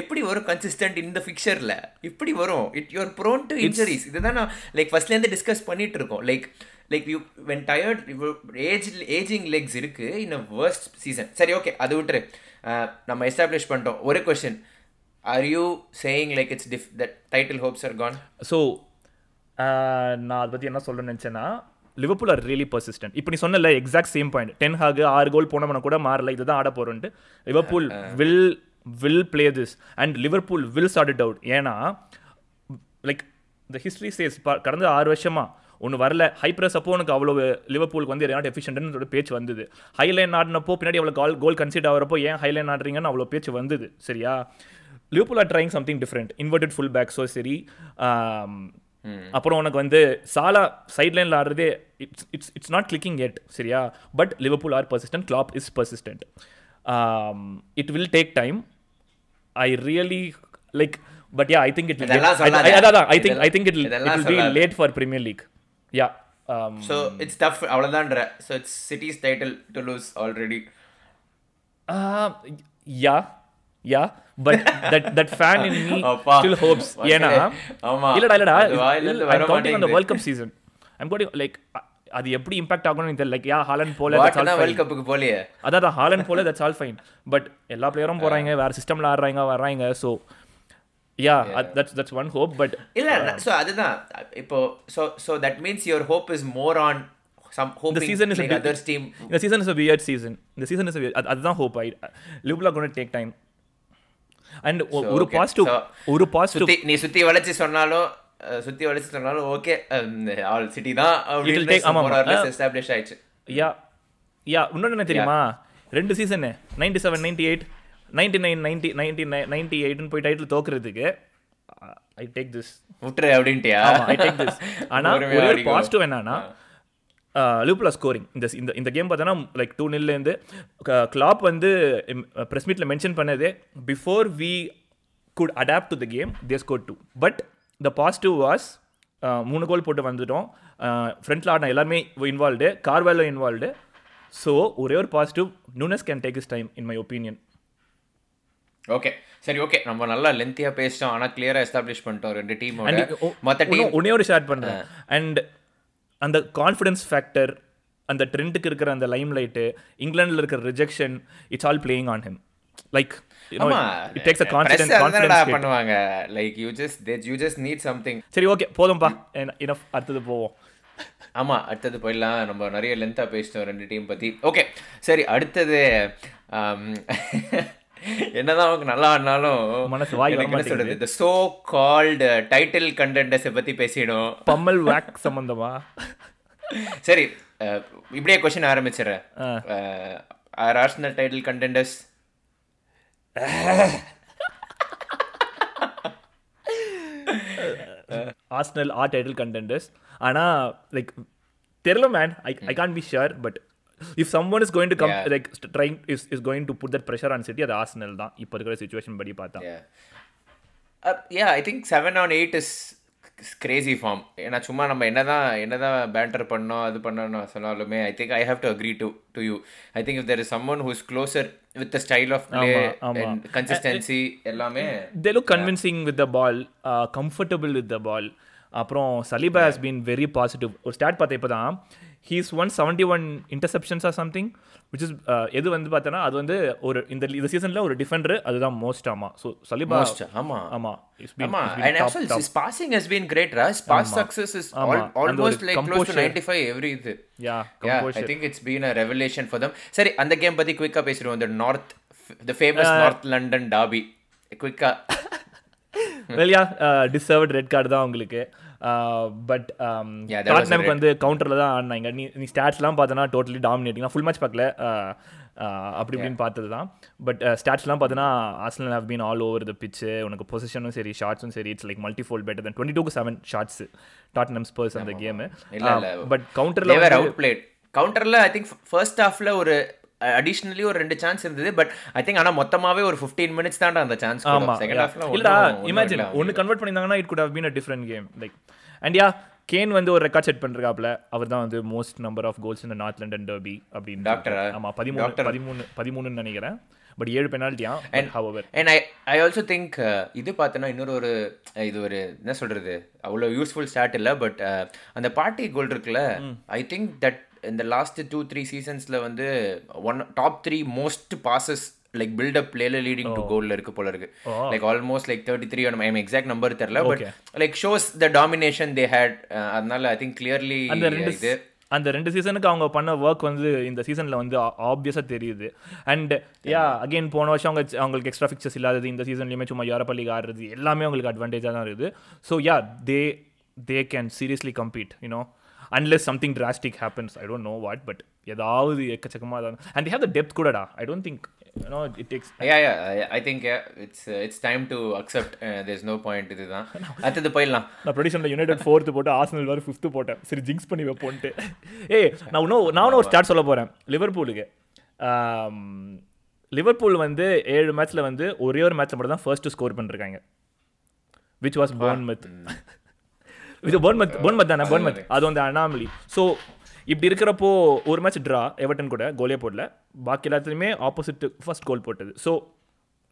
எப்படி வரும் கன்சிஸ்டன்ட் இந்த ஃபிக்சர்ல எப்படி வரும். It your prone to injuries இதுதான் நான் லைக் ஃபர்ஸ்ட்லேருந்து டிஸ்கஸ் பண்ணிட்டு இருக்கோம் like like you when tired age aging legs இருக்கு இன் அ வேர்ஸ்ட் சீசன் சரி ஓகே அது விட்டுரு. நம்ம எஸ்டாப்ளிஷ் பண்ணிட்டோம். ஒரு question are you saying like it's diff that title hopes are gone so நான் அதை பற்றி என்ன சொல்ல நினச்சேன்னா லிவர்பூல் ஆர் ரியலி பர்சிஸ்டன்ட் இப்போ நீ சொன்னல exact same point Ten Hag ஆறு கோல் போனவன கூட மாறல இதுதான் ஆட போகிறோன்ட்டு Liverpool will will play this and Liverpool will start it out ஏன்னா லைக் இந்த ஹிஸ்ட்ரி சேஸ் கடந்த ஆறு வருஷமா ஒன்று வரல. ஹைப்ரஸ் அப்போ உனக்கு அவ்வளோ லிவர்பூலுக்கு வந்து நாட் எஃபிஷியன்ட்னு பேச்சு வந்தது. ஹைலைன் ஆடினப்போ பின்னாடி அவ்வளோ கால் கோல் கன்சிட் ஆகிறப்போ ஏன் ஹைலைன் ஆடுறீங்கன்னு அவ்வளோ பேச்சு வந்தது சரியா? Liverpool are trying something different inverted full back so சரி அப்புறம் உனக்கு வந்து சாலா சைட் லைனில் ஆடுறதே it's it's it's not clicking எட் சரியா? But Liverpool are persistent Klopp is persistent it will take time I really like but yeah I think it. அதான் I think I think it it be. Late for Premier League yeah so it's tough அவ்வளோதான்ற so it's City's title to lose already yeah yeah but that that fan in me still hopes ஏனா இல்லடா இல்லடா I counting on the world cup season I am going like அது எப்படி இம்பாக்ட் ஆகணும்னு தெரியல. லைக் யா ஹாலன் போல வேர்ல்ட் கப்புக்கு போலியே. அதான் ஹாலன் போல தட்ஸ் ஆல் ஃபைன் பட் எல்லா பிளேயரும் போறாங்க வேற சிஸ்டம்ல ஆடுறாங்க வர்றாங்க so yeah that's that's one hope but இல்ல ஸோ uh, அதுதான். இப்போ so so that means your hope is more on some hoping the season is a big, team. The season is a weird season. The season is hope. I, Liverpool are going take time. And ஒரு. பாசிட்டிவ் ஒரு பாசிட்டிவ் நீ சுத்தி வளைச்சு சொன்னாலும் சுத்தி வளைச்சு சொன்னாலும் ஓகே ஆல் சிட்டி தான் எஸ்டாப்ளிஷ் ஆயிடுச்சு. யா யா இன்னொன்று என்ன தெரியுமா? ரெண்டு season ninety seven ninety eight ninety nine ninety ninety nine ninety எயிட்னு போய் டைட்டில் தோக்குறதுக்கு ஐ டேக் திஸ் விட்டுரு அப்படின்ட்டியா? ஐ டேக் திஸ் ஒரே. பாசிட்டிவ் என்னன்னா லிவ்ல ஸ்கோரிங் இந்த இந்த இந்த கேம் பார்த்தோன்னா லைக் டூ நில்லேருந்து கிளாப் வந்து ப்ரெஸ் மீட்டில் மென்ஷன் பண்ணது before we could adapt to the game they score two but the positive was மூணு கோல் போட்டு வந்துட்டோம். ஃப்ரண்ட்டில் ஆடின எல்லாருமே இன்வால்வ்டு கார்வேலோ இன்வால்வ்டு ஸோ ஒரே ஒரு positive Nunez can take is time in my opinion okay சரி ஓகே நம்ம நல்லா லென்த்தியா பேசிட்டோம். ஆனா கிளியரா எஸ்டாப்ளிஷ் பண்ணிட்டோம் ரெண்டு அண்ட் மத்த டீம் ஒன்னே ஒரு ஷேர் பண்ணுறேன் அண்ட் அந்த கான்ஃபிடன்ஸ் ஃபேக்டர் அந்த ட்ரெண்டுக்கு இருக்கிற அந்த லைம் லைட்டு இங்கிலாண்டில் இருக்கிற rejection it's all playing on him like பண்ணுவாங்க. Like you just they you just need something சரி ஓகே போதும்பா. இனஃப் அடுத்தது போவோம். ஆமா அடுத்தது போயிடலாம். நம்ம நிறைய லென்த்தா பேசிட்டோம் ரெண்டு டீம் பத்தி. ஓகே சரி அடுத்தது ஆம், என்னதான் அவங்க நல்லா ஆடினாலும் மனசு வாய் என்ன. சொல்றது? இந்த சோ கால்டு டைட்டில் கண்டென்டர்ஸை பத்தி பேசிடும். பம்மல் வேக் சம்பந்தமா? சரி இப்படியே question ஆரம்பிச்சிடுறேன். Are Arsenal title contenders Arsenal are title contenders ஆனால் லைக் தெரியல man I I can't be sure but if someone is going to come. Like trying is is going to put that pressure on City அது ஆர்ஸ்னல் தான். இப்போ இருக்கிற சுச்சுவேஷன் படி பார்த்தா. Yeah I think seven on eight is crazy form ஏன்னா சும்மா நம்ம என்னதான் என்னதான் பேண்டர் பண்ணோம் அது பண்ணணும் சொன்னாலுமே I think I have to agree to to you I think if there is someone who is closer with the style of play consistency எல்லாமே they look convincing with the ball uh, comfortable with the ball. அப்புறம் Saliba has been very positive ஒரு ஸ்டாட் பார்த்தேன் இப்போ தான் he's one seventy one interceptions or something which is எது வந்து பார்த்தோன்னா அது வந்து ஒரு இந்த இந்த சீசனில் ஒரு டிஃபெண்டர் அதுதான் மோஸ்ட் ஆமாம் ஸோ சலிபா Most, ஆமா. ஆமா. இட்ஸ் பீன் ஆமா. and also his passing has been great right? Pass success is ஆமா. al- அந்த ஒரு almost like close to composure. 95 every இது. யா yeah i think it's been a revelation for them. சரி அந்த கேம் பத்தி குயிக்கா பேசிடுவோம். North the famous north london derby. குயிக்கா வெல்யா டிசர்வ்ட் ரெட் கார்டு தான் உங்களுக்கு. பட் a டாட்னம்க்கு வந்து கவுண்டரில் தான் ஆடினாங்க. நீ நீ ஸ்டாட்ஸ்லாம் பார்த்தனா டோட்டலி டாமினேட்டிங் ஃபுல் மேட்ச் பார்க்கல. Uh, uh, அப்படி இப்படின்னு பார்த்தது தான் பட் ஸ்டாட்ஸ்லாம் பார்த்தனா Arsenal have been all over the pitch உனக்கு பொசிஷனும் சரி ஷார்ட்ஸும் சரி. It's like multi fold better than twenty டூக்கு செவன் ஷார்ட்ஸ் டாட்னம் ஸ்பர்ஸ் அந்த கேமு. பட் கவுண்டரில் were outplayed. கவுண்டர்ல ஐ திங்க் ஃபர்ஸ்ட் ஹாஃப்ல ஒரு அடிஷ்னலி ஒரு ரெண்டு சான்ஸ் இருந்தது பட் ஐ திங்க் ஆனா மொத்தமாவே ஒரு 15 மினிட்ஸ் தான்டா அந்த சான்ஸ் ஆமா. செகண்ட் ஹாஃப்ல இமேஜின் ஒன்னு கன்வெர்ட் பண்ணியிருந்தாங்கன்னா it could have been a different game like and yeah Kane வந்து ஒரு ரெக்கார்ட் செட் பண்றாப்ல அவர் தான் வந்து மோஸ்ட் நம்பர் ஆஃப் கோல்ஸ் இந்த நார்த் லண்டன் டர்பி அப்படின்னு Doctor ஆ? ஆமா பதிமூணு பதிமூணு பதிமூணுன்னு நினைக்கிறேன். பட் ஏழு பெனால்ட்டியா hour and I I also think இது பார்த்தோன்னா இன்னொரு ஒரு uh, இது ஒரு என்ன சொல்றது? அவ்வளோ யூஸ்ஃபுல் ஸ்டார்ட் இல்லை பட் அந்த பார்ட்டி கோல் இருக்குல்ல ஐ திங்க் தட் இந்த லாஸ்ட் டூ த்ரீ சீசன்ஸ்ல வந்து one top three most passes like build up பிளேல லீடிங் டு கோல்ல இருக்கு போல இருக்கு. Like almost like thirty three I'm exact number தெரியல but like shows the domination they had அதனால ஐ திங்க் கிளியர்லி இது. அந்த ரெண்டு சீசனுக்கு அவங்க பண்ண ஒர்க் வந்து இந்த சீசனில் வந்து ஆப்வியஸாக தெரியுது. அண்ட் யா அகைன் போன வருஷம் அவங்க அவங்களுக்கு எக்ஸ்ட்ரா ஃபிக்சர்ஸ் இல்லாதது இந்த சீசன்லையுமே சும்மா யூரோப்பா லீக் ஆடுறது எல்லாமே அவங்களுக்கு அட்வான்டேஜாக தான் இருக்குது. So yeah they they can seriously compete you know unless something drastic happens I don't know what but ஏதாவது எக்கச்சக்கமாக தான் and they have the depth கூடடா. I don't think you know it takes yeah yeah I- i think yeah, it's uh, it's time to accept uh, there's no point இதுதான். அடுத்தது போயிடலாம். நான் ப்ரொடிஷனில் யுனைடெட் ஃபோர்த்து போட்டு ஆர்சனல் வேறு ஃபிஃப்த்து போட்டேன். சரி ஜிங்ஸ் பண்ணி வைப்போன்ட்டு. ஏய் நான் இன்னும் ஒரு ஸ்டார்ட் சொல்ல போகிறேன் லிவர்பூலுக்கு லிவர்பூல் வந்து ஏழு மேட்ச்சில் வந்து ஒரே ஒரு மேட்ச்சில் மட்டும் தான் ஃபர்ஸ்ட் ஸ்கோர் பண்ணிருக்காங்க. விச் வாஸ் போர்ன்மத் இது போர்ன்மத் போர்ன்மத் தானே? போர்ன்மத் அது வந்து அனாமலி ஸோ இப்படி இருக்கிறப்போ ஒரு மேட்ச் ட்ரா எவர்டன் கூட கோலே போடல. பாக்கி எல்லாத்துலேயுமே ஆப்போசிட் ஃபர்ஸ்ட் கோல் போட்டது. So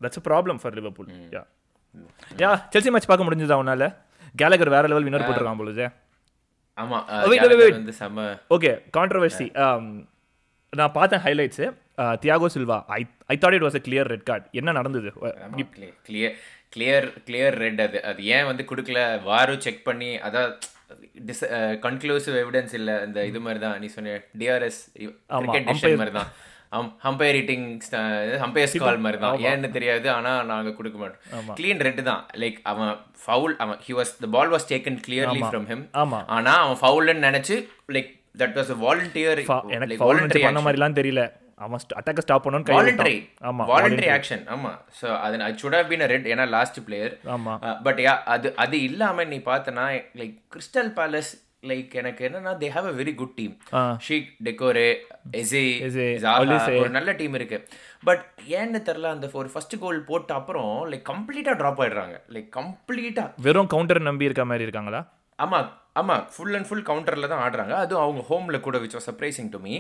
that's a problem for Liverpool yeah yeah Chelsea match பார்க்க முடிஞ்சதா உன்னால? கேலகர் வேற லெவல் வினர் போட்டிருக்கான் பொழுது ஆமா uh, wait, wait, Gallagher wait. வந்து செம ஓகே கான்ட்ரவர்சி நான் பார்த்தேன் highlights Thiago Silva I I thought it was a clear red card என்ன நடந்தது? கிளியர் கிளியர் கிளியர் ரெட் அது. அது ஏன் வந்து கொடுக்கல? வாரும் செக் பண்ணி அதான் டிஸ் கன்க்ளூசிவ் எவிடன்ஸ் இல்ல. இந்த இது மாதிரி தான் நீ சொன்ன டிஆர்எஸ் கிரிக்கெட் டிசிஷன் மாதிரி தான் ஹம்பையர் ரீட்டிங் ஹம்பையர்ஸ் கால் மாதிரி தான் ஏன்னு தெரியாது ஆனா நாங்க கொடுக்க மாட்டோம் க்ளீன் ரெட் தான். லைக் அவன் ஃபவுல் அவன் he was the ball was taken clearly from him ஆமா. ஆனா அவன் ஃபவுல்னு நினைச்சு like that was a volunteer எனக்கு வாலண்டரி பண்ண மாதிரிலாம் தெரியல. அவன் அட்டாக்க ஸ்டாப் பண்ணனும் கை வாலண்டரி ஆமா வாலண்டரி ஆக்ஷன் ஆமா. சோ அது I should have been a red ஏன்னா லாஸ்ட் பிளேயர் ஆமா. பட் யா அது அது இல்லாம நீ பார்த்தனா லைக் கிறிஸ்டல் பேலஸ் லைக் எனக்கு என்னன்னா they have a very good team. Cheick Doucoure Eze. ஒரு நல்ல டீம் இருக்கு. பட் ஏன்னு தெரியல அந்த ஒரு ஃபர்ஸ்ட் கோல் போட்ட அப்புறம் லைக் கம்ப்ளீட்டா டிராப் ஆயிடுறாங்க. லைக் கம்ப்ளீட்டா வெறும் கவுண்டர் நம்பி இருக்க மாதிரி இருக்காங்களா? ஆமா ஆமா. ஃபுல் அண்ட் ஃபுல் கவுண்டர்ல தான் ஆடுறாங்க. அதுவும் அவங்க ஹோம்ல கூட which was surprising to me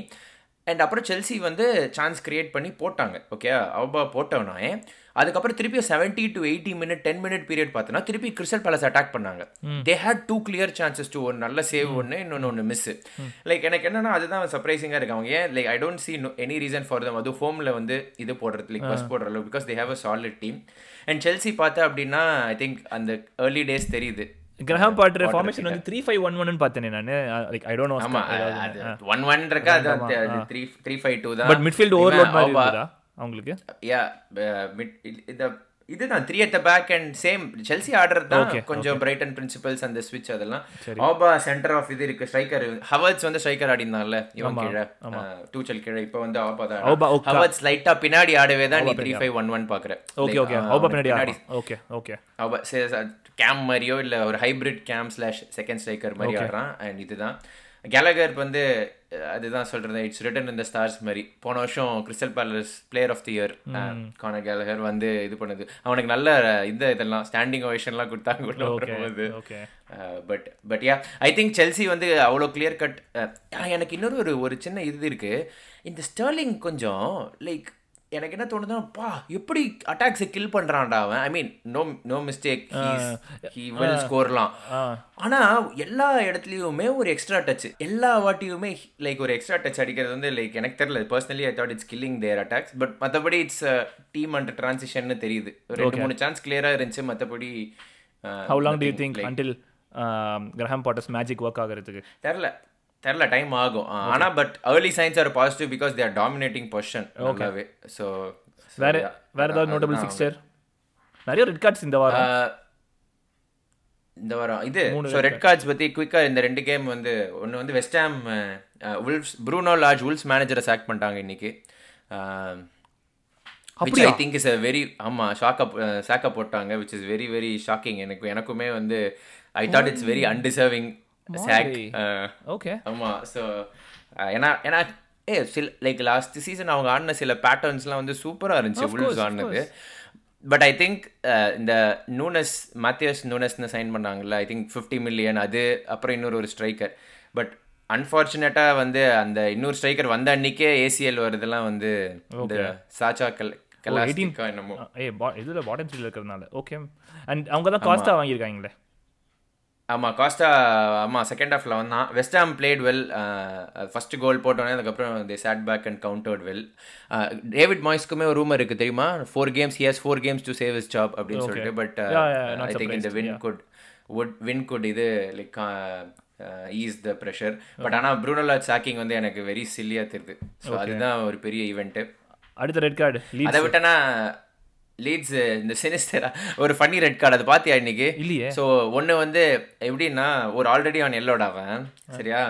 and அப்புறம் செல்சி வந்து சான்ஸ் கிரியேட் பண்ணி போட்டாங்க ஓகே அவபா போட்டவனே அதுக்கப்புறம் திருப்பி seventy to eighty minute ten minute period பார்த்தோன்னா திருப்பி கிறிஸ்டல் பேலஸ் அட்டாக் பண்ணாங்க. They had two clear chances to ஒரு நல்ல சேவ் ஒன்று இன்னொன்று ஒன்று மிஸ் லைக் எனக்கு என்னன்னா அதுதான் சர்ப்ரைசிங்காக இருக்கு. அவங்க ஏன் like I don't see any reason for them அது ஹோமில் வந்து இது போடுறது லைக் பஸ் போடுற அளவு because they have a solid team and Chelsea பார்த்தா அப்படின்னா ஐ திங்க் அந்த ஏர்லி டேஸ் தெரியுது. கிரஹாம் பாட்டர் ஃபார்மேஷன் வந்து த்ரீ ஃபைவ் ஒன் ஒன் பார்த்தேன் நான். லைக் ஐ டோன்ட் ஆமா நோ அது ஒன் ஒன் இருக்கா? அது த்ரீ த்ரீ ஃபைவ் டூ தான். பட் மிட்ஃபீல்ட் ஓவர்லோட் மாதிரி அவங்களுக்கு? யா மிட் இந்த இதுதான் three at the back and same Chelsea ஆடுறது தான் கொஞ்சம் பிரைட்டன் பிரின்சிபல்ஸ் அந்த ஸ்விட்ச் அதெல்லாம். ஆபா சென்டர் ஆஃப் இது இருக்கு ஸ்ட்ரைக்கர் ஹவர்ட்ஸ் வந்து ஸ்ட்ரைக்கர் ஆடினால இவன் கீழே. டூச்சல் கீழே இப்போ வந்து ஆபா தான் ஆபா. ஹவர்ட்ஸ் லைட்டா பின்னாடி ஆடவே தான் நீ த்ரீ ஃபைவ் ஒன் ஒன் பாக்குற ஓகே ஓகே ஹோபா பின்னாடி ஓகே ஓகே கேம் மாதிரியோ இல்ல ஒரு hybrid game slash second striker மாதிரி ஆடுறான். அண்ட் இதுதான். கேலகர் வந்து அதுதான் சொல்றது. இட்ஸ் ரிட்டன் இந்த ஸ்டார்ஸ் மாதிரி. போன வருஷம் Crystal Palace player of the year கான கேலகர் வந்து இது பண்ணுது. அவனுக்கு நல்ல இந்த இதெல்லாம் ஸ்டாண்டிங் ஓவேஷன்லாம் கொடுத்தாங்க உள்ள வரும்போது. But but yeah I think Chelsea வந்து அவ்வளோ கிளியர் கட் எனக்கு இன்னொரு ஒரு ஒரு சின்ன இது இருக்கு. இந்த ஸ்டர்லிங் கொஞ்சம் லைக் எனக்கு என்ன தோணுதுன்னா பா எப்படி அட்டாக்ஸை கில் பண்றான்டா அவன். I mean no no mistake he will ஸ்கோர்லாம் ஆனா எல்லா இடத்துலயுமே ஒரு எக்ஸ்ட்ரா டச் எல்லா வாட்டியுமே லைக் ஒரு எக்ஸ்ட்ரா டச் அடிக்கிறது வந்து லைக் எனக்கு தெரியல. Personally I thought it's killing their attacks but மற்றபடி இட்ஸ் டீம் அண்ட் டிரான்சிஷன் தெரியுது. ரெண்டு மூணு சான்ஸ் கிளியரா இருந்துச்சு. மற்றபடி how long do you think until Graham Potter's magic work ஆகிறதுக்கு? தெரில தெரில டைம் ஆகும். ஆனா but early signs are positive because they are dominating position நல்லாவே ஸோ வேற வேற ஏதாவது நோட்டபிள் ஃபிக்ஸ்டர் நிறைய ரெட் கார்ட்ஸ் இந்த வாரம். இந்த வாரம் இது ஸோ ரெட் கார்ட்ஸ் பத்தி குயிக்கா இந்த ரெண்டு கேம் வந்து ஒன்னு வந்து West Ham Wolves Bruno Lage Wolves மேனேஜரை சாக் பண்ணிட்டாங்க இன்னைக்கு. Which I think is a very ஆமா ஷாக்கா சாக்கா போட்டாங்க which is very very shocking எனக்கு எனக்குமே வந்து I thought it's very undeserving okay ஆமா ஸோ ஏன்னா ஏன்னா ஏ சில லைக் லாஸ்ட் சீசன் அவங்க ஆடின சில பேட்டர்ன்ஸ்லாம் வந்து சூப்பராக இருந்துச்சு உல்ஸ் ஆடினது. பட் ஐ திங்க் இந்த நூனஸ் மேத்யூஸ் நூனஸ்னு சைன் பண்ணாங்கல்ல ஐ திங்க் ஃபிஃப்டி மில்லியன் அது அப்புறம் இன்னொரு ஒரு ஸ்ட்ரைக்கர் பட் அன்ஃபார்ச்சுனேட்டாக வந்து அந்த இன்னொரு ஸ்ட்ரைக்கர் வந்த அன்னைக்கே ஏசிஎல் வருதெல்லாம் வந்து இந்த சாச்சா கல் கலாஸ்டிக்கா என்னமோ. ஏ இதில் பாட்டம் சீல் இருக்கிறதுனால. ஓகே அண்ட் அவங்க தான் காஸ்ட்டாக வாங்கியிருக்காங்களே. ஆமாம் காஸ்டா ஆமாம் செகண்ட் ஹாஃபில் வந்தான். West Ham played well first goal போட்டோன்னே அதுக்கப்புறம் they sat back and countered well David மாய்ஸ்க்குமே ஒரு ரூமர் இருக்குது தெரியுமா? Four games he's four games to save his job அப்படின்னு சொல்லிட்டு பட் ஐ திங்க் இந்த win good would win good இது like ease the pressure but ஆனால் ப்ரூனோலாட் சாக்கிங் வந்து எனக்கு வெரி சில்லியாக தெரியுது. ஸோ அதுதான் ஒரு பெரிய ஈவெண்ட்டு அடுத்த ரெட் கார்டு அதை விட்டனா லீட்ஸ் இந்த சினிஸ்டரா ஒரு ஃபன்னி ரெட் கார்டு அதை பார்த்தியா இன்னைக்கு? இல்லையே. ஸோ ஒன்று வந்து எப்படின்னா ஒரு ஆல்ரெடி அவன் எல்லோட அவன். சரியா?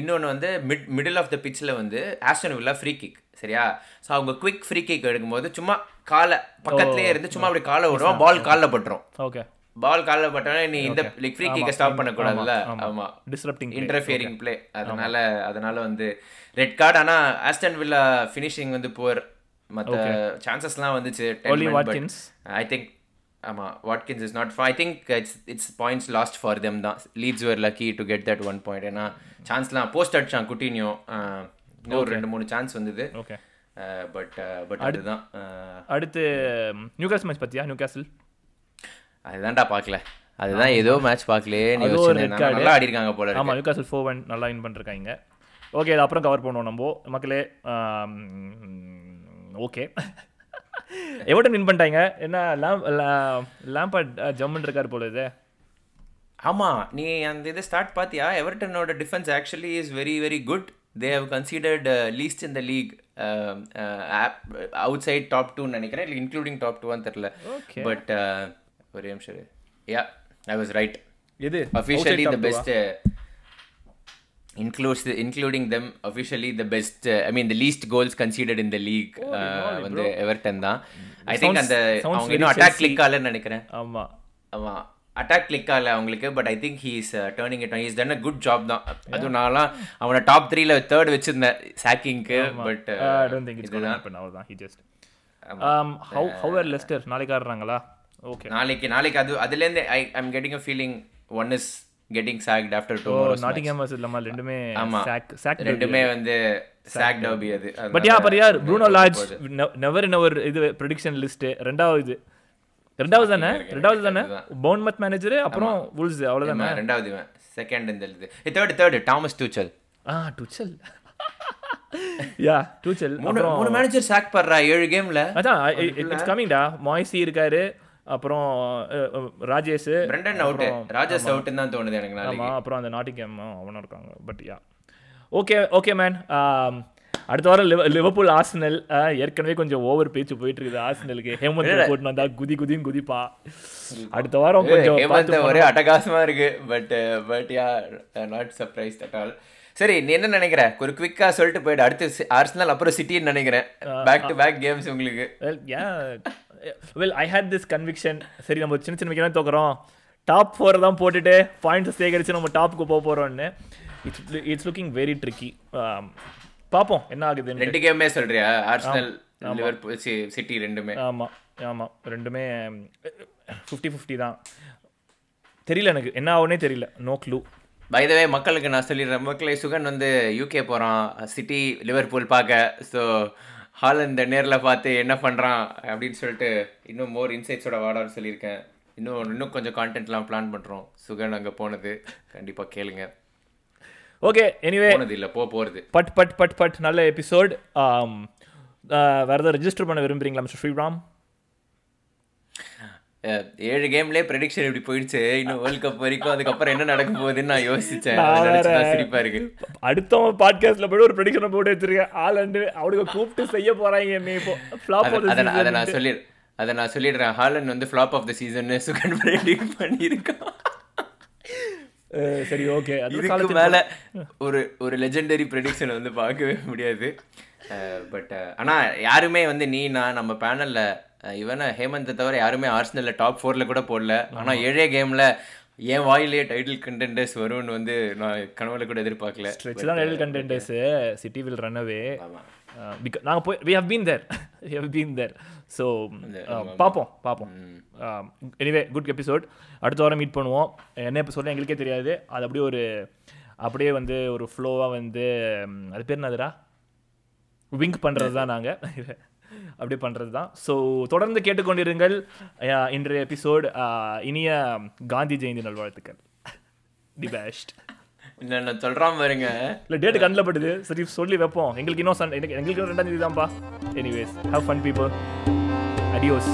இன்னொன்று வந்து மிட் மிடில் ஆஃப் த பிச்சில் வந்து ஆஸ்டன் வில்லா ஃப்ரீ கிக் சரியா? ஸோ அவங்க குவிக் ஃப்ரீ கிக் எடுக்கும்போது சும்மா காலை பக்கத்துலேயே இருந்து சும்மா அப்படி காலை விடுவான். பால் காலில் பட்டுரும். ஓகே பால் காலில் பட்டோன்னே நீ இந்த லைக் ஃப்ரீ கிக்கை ஸ்டாப் பண்ணக்கூடாதுல்ல. ஆமா டிஸ்ரப்டிங் இன்டர்ஃபியரிங் பிளே அதனால அதனால வந்து ரெட் கார்டு ஆனா ஆஸ்டன் வில்லா ஃபினிஷிங் வந்து புவர் மற்ற சான்சஸ்லாம் வந்துச்சு வாட்கின்ஸ் ஐ திங்க் ஆமா Watkins is not I think it's it's points lost for them தான். Leeds were lucky to get that one point ஏன்னா சான்ஸ்லாம் போஸ்ட் அடிச்சான் குட்டினியோ இன்னும் ரெண்டு மூணு சான்ஸ் வந்தது. ஓகே பட் பட் அதுதான். அடுத்து நியூகாஸ்ல் மேட்ச் பத்தியா? நியூகாஸ்ல் அதுதான்டா பார்க்கல. அதுதான் ஏதோ மேட்ச் பார்க்கலையே நீ நல்லா ஆடி இருக்காங்க போல ஆமா நியூகாஸ்ல் ஃபோர் ஒன் நல்லா வின் பண்ணிருக்காங்க ஓகே அப்புறம் கவர் பண்ணுவோம் நம்ம. மக்களே ஓகே எவர்டன் வின் பண்ணிட்டாங்க? என்ன லாம் லேம்பர்ட் ஜம்முன்னு இருக்காரு போல இது. ஆமா நீ அந்த இதை ஸ்டார்ட் பார்த்தியா எவர்டனோட defence actually is very very good they have considered least in the league outside top டூன்னு நினைக்கிறேன். இல்லை இன்க்ளூடிங் டாப் டூவான்னு தெரில. பட் ஒரே நிமிஷம் யா ஐ வாஸ் ரைட் எது? Officially Outside the them officially the best uh, i mean the least goals conceded in the league uh, வந்து எவர்டன் தான். ஐ திங்க் Sounds- அந்த அவங்க இன்னும் அட்டாக். கிளிக் ஆகலன்னு நினைக்கிறேன். ஆமா. ஆமா. அட்டாக் கிளிக் ஆகல அவங்களுக்கு but I think he's turning it he's done a good job தான். அதுவும் நான்லாம் அவனை டாப் த்ரீல தேர்ட் வச்சிருந்தேன் சாக்கிங்க்கு but I think he are Leicester நாளைக்கு ஆடுறாங்களா? ஓகே நாளைக்கு நாளைக்கு அது அதுலேருந்து I I'm getting a feeling one is getting sacked after tomorrow Nottingham versus இல்லாம ரெண்டுமே சாக் சாக் ரெண்டுமே வந்து சாக் டர்பி அது. பட் யா பட் யார் ப்ரூனோ லார்ஜ் நெவர் இன் அவர் இது ப்ரெடிக்ஷன் லிஸ்ட் ரெண்டாவது ரெண்டாவது தானே? ரெண்டாவது தானே? பவுன்மத் மேனேஜர் அப்புறம் வுல்ஸ் அவ்வளவுதானே? ரெண்டாவது செகண்ட் இந்த இது தேர்ட் தேர்ட் தாமஸ் டூச்சல் ஆ டுச்சல் யா டுச்சல் மூணு மூணு மேனேஜர் சாக் பண்றா ஏழு கேம்ல அதான் இட்ஸ் கமிங்டா மாய்சி இருக்காரு. அப்புறம் ராஜேஷ் பிரண்டன் அவுட் ராஜஸ் அவுட்னு தான் தோணுது எனக்கு நாளைக்கு. ஆமா அப்புறம் அந்த நாட்டிங்ஹாம் அவனும் இருக்காங்க but yeah okay okay man அடுத்த வாரம் லிவ லிவர்பூல் ஆர்சனல் ஏற்கனவே கொஞ்சம் ஓவர் பேச்சு போயிட்டு இருக்குது ஆர்சனலுக்கு ஹேமந்த் போட்டு வந்தா குதி குதின்னு குதிப்பா. அடுத்த வாரம் கொஞ்சம் ஹேமந்த் ஒரே அட்டகாசமா இருக்கு but but yeah not surprise at all சரி நீ என்ன நினைக்கிற? ஒரு குவிக்கா சொல்லிட்டு போயிடு. அடுத்து ஆர்சனல் அப்புறம் சிட்டின்னு நினைக்கிறேன். பேக் டு பேக் கேம்ஸ் உங்களுக்கு. Well I hate this conviction சரி நம்ம சின்ன சின்ன விக்கெட் தோக்குறோம். டாப் ஃபோர் தான் போட்டுட்டு பாயிண்ட்ஸ் சேகரித்து நம்ம டாப்புக்கு போக போகிறோம்னு it's it's looking very tricky பார்ப்போம் என்ன ஆகுதுன்னு. ரெண்டு கேமே சொல்றியா? ஆர்சனல் லிவர்பூல் சிட்டி ரெண்டுமே. ஆமாம் ஆமாம் ரெண்டுமே ஃபிஃப்டி ஃபிஃப்டி தான். தெரியல எனக்கு. என்ன ஆகுனே தெரியல. நோ க்ளூ பைதவே மக்களுக்கு நான் சொல்லிடுறேன். மக்களே சுகன் வந்து யூகே போகிறான் சிட்டி லிவர்பூல் பார்க்க. ஸோ ஹாலந்த நேரில் பார்த்து என்ன பண்ணுறான் அப்படின்னு சொல்லிட்டு இன்னும் மோர் இன்சைட்ஸோட வாடான்னு சொல்லியிருக்கேன். இன்னும் இன்னும் கொஞ்சம் கான்டென்ட்லாம் பிளான் பண்ணுறோம் சுகன் அங்கே போனது. கண்டிப்பாக கேளுங்க. ஓகே எனிவே போனது இல்லை போ போகிறது பட் பட் பட் பட் நல்ல எபிசோட் வேறு ஏதாவது ரெஜிஸ்டர் பண்ண விரும்புறீங்களா மிஸ்டர் ஸ்ரீராம்? ஏழு கேம்லேயே ப்ரெடிக்ஷன் இப்படி போயிடுச்சு. இன்னும் வேர்ல்ட் கப் வரைக்கும் அதுக்கப்புறம் என்ன நடக்க போகுதுன்னு நான் யோசிச்சேன். சிரிப்பா இருக்கு. அடுத்தவன் பாட்காஸ்ட்ல போய் ஒரு ப்ரெடிக்ஷனை போட்டு வச்சிருக்கேன். ஆலண்டு அவனுக்கு கூப்பிட்டு செய்ய போறாங்க என்ன இப்போ. ஃப்ளாப் அத- நான்- சொல்லி அதை நான் சொல்லிடுறேன். ஹாலன் வந்து flop of the season Sugan predict பண்ணியிருக்கான். சரி ஓகே அது இதுக்கு மேல ஒரு ஒரு லெஜெண்டரி ப்ரெடிக்ஷன் வந்து பார்க்கவே முடியாது. பட் ஆனா யாருமே வந்து நீ நான் நம்ம பேனல்ல இவன ஹேமந்தை தவிர யாருமே ஆர்சனல்ல டாப் ஃபோர்ல கூட போடல. ஆனா ஏழே கேம்ல என் வாயிலேயே டைட்டில் கண்டென்டர்ஸ் வரும்னு வந்து நான் கனவுல கூட எதிர்பார்க்கல. ஸ்ட்ரெச் தான் நெல் contenders City will run away நாங்கள் போய் we have been there we have been there so பார்ப்போம் பார்ப்போம். எனிவே குட் எபிசோட் அடுத்த வாரம் மீட் பண்ணுவோம். என்ன எபிசோட் எங்களுக்கே தெரியாது. அது அப்படியே ஒரு அப்படியே வந்து ஒரு ஃப்ளோவாக வந்து அது பேர் என்னதுடா? விங்க் பண்ணுறது தான் நாங்கள் அப்படியே பண்ணுறது தான் ஸோ தொடர்ந்து கேட்டுக்கொண்டிருங்கள். இன்றைய எபிசோட் இனிய காந்தி ஜெயந்தி நல்வாழ்த்துக்கள். தி பெஸ்ட் என்ன நான் பாருங்க இல்லை டேட்டு கண்ணில் சரி சொல்லி வைப்போம். எங்களுக்கு இன்னும் சன் எங்களுக்கு எங்களுக்கு ரெண்டாம் தேதி தான்ப்பா anyways have fun people adios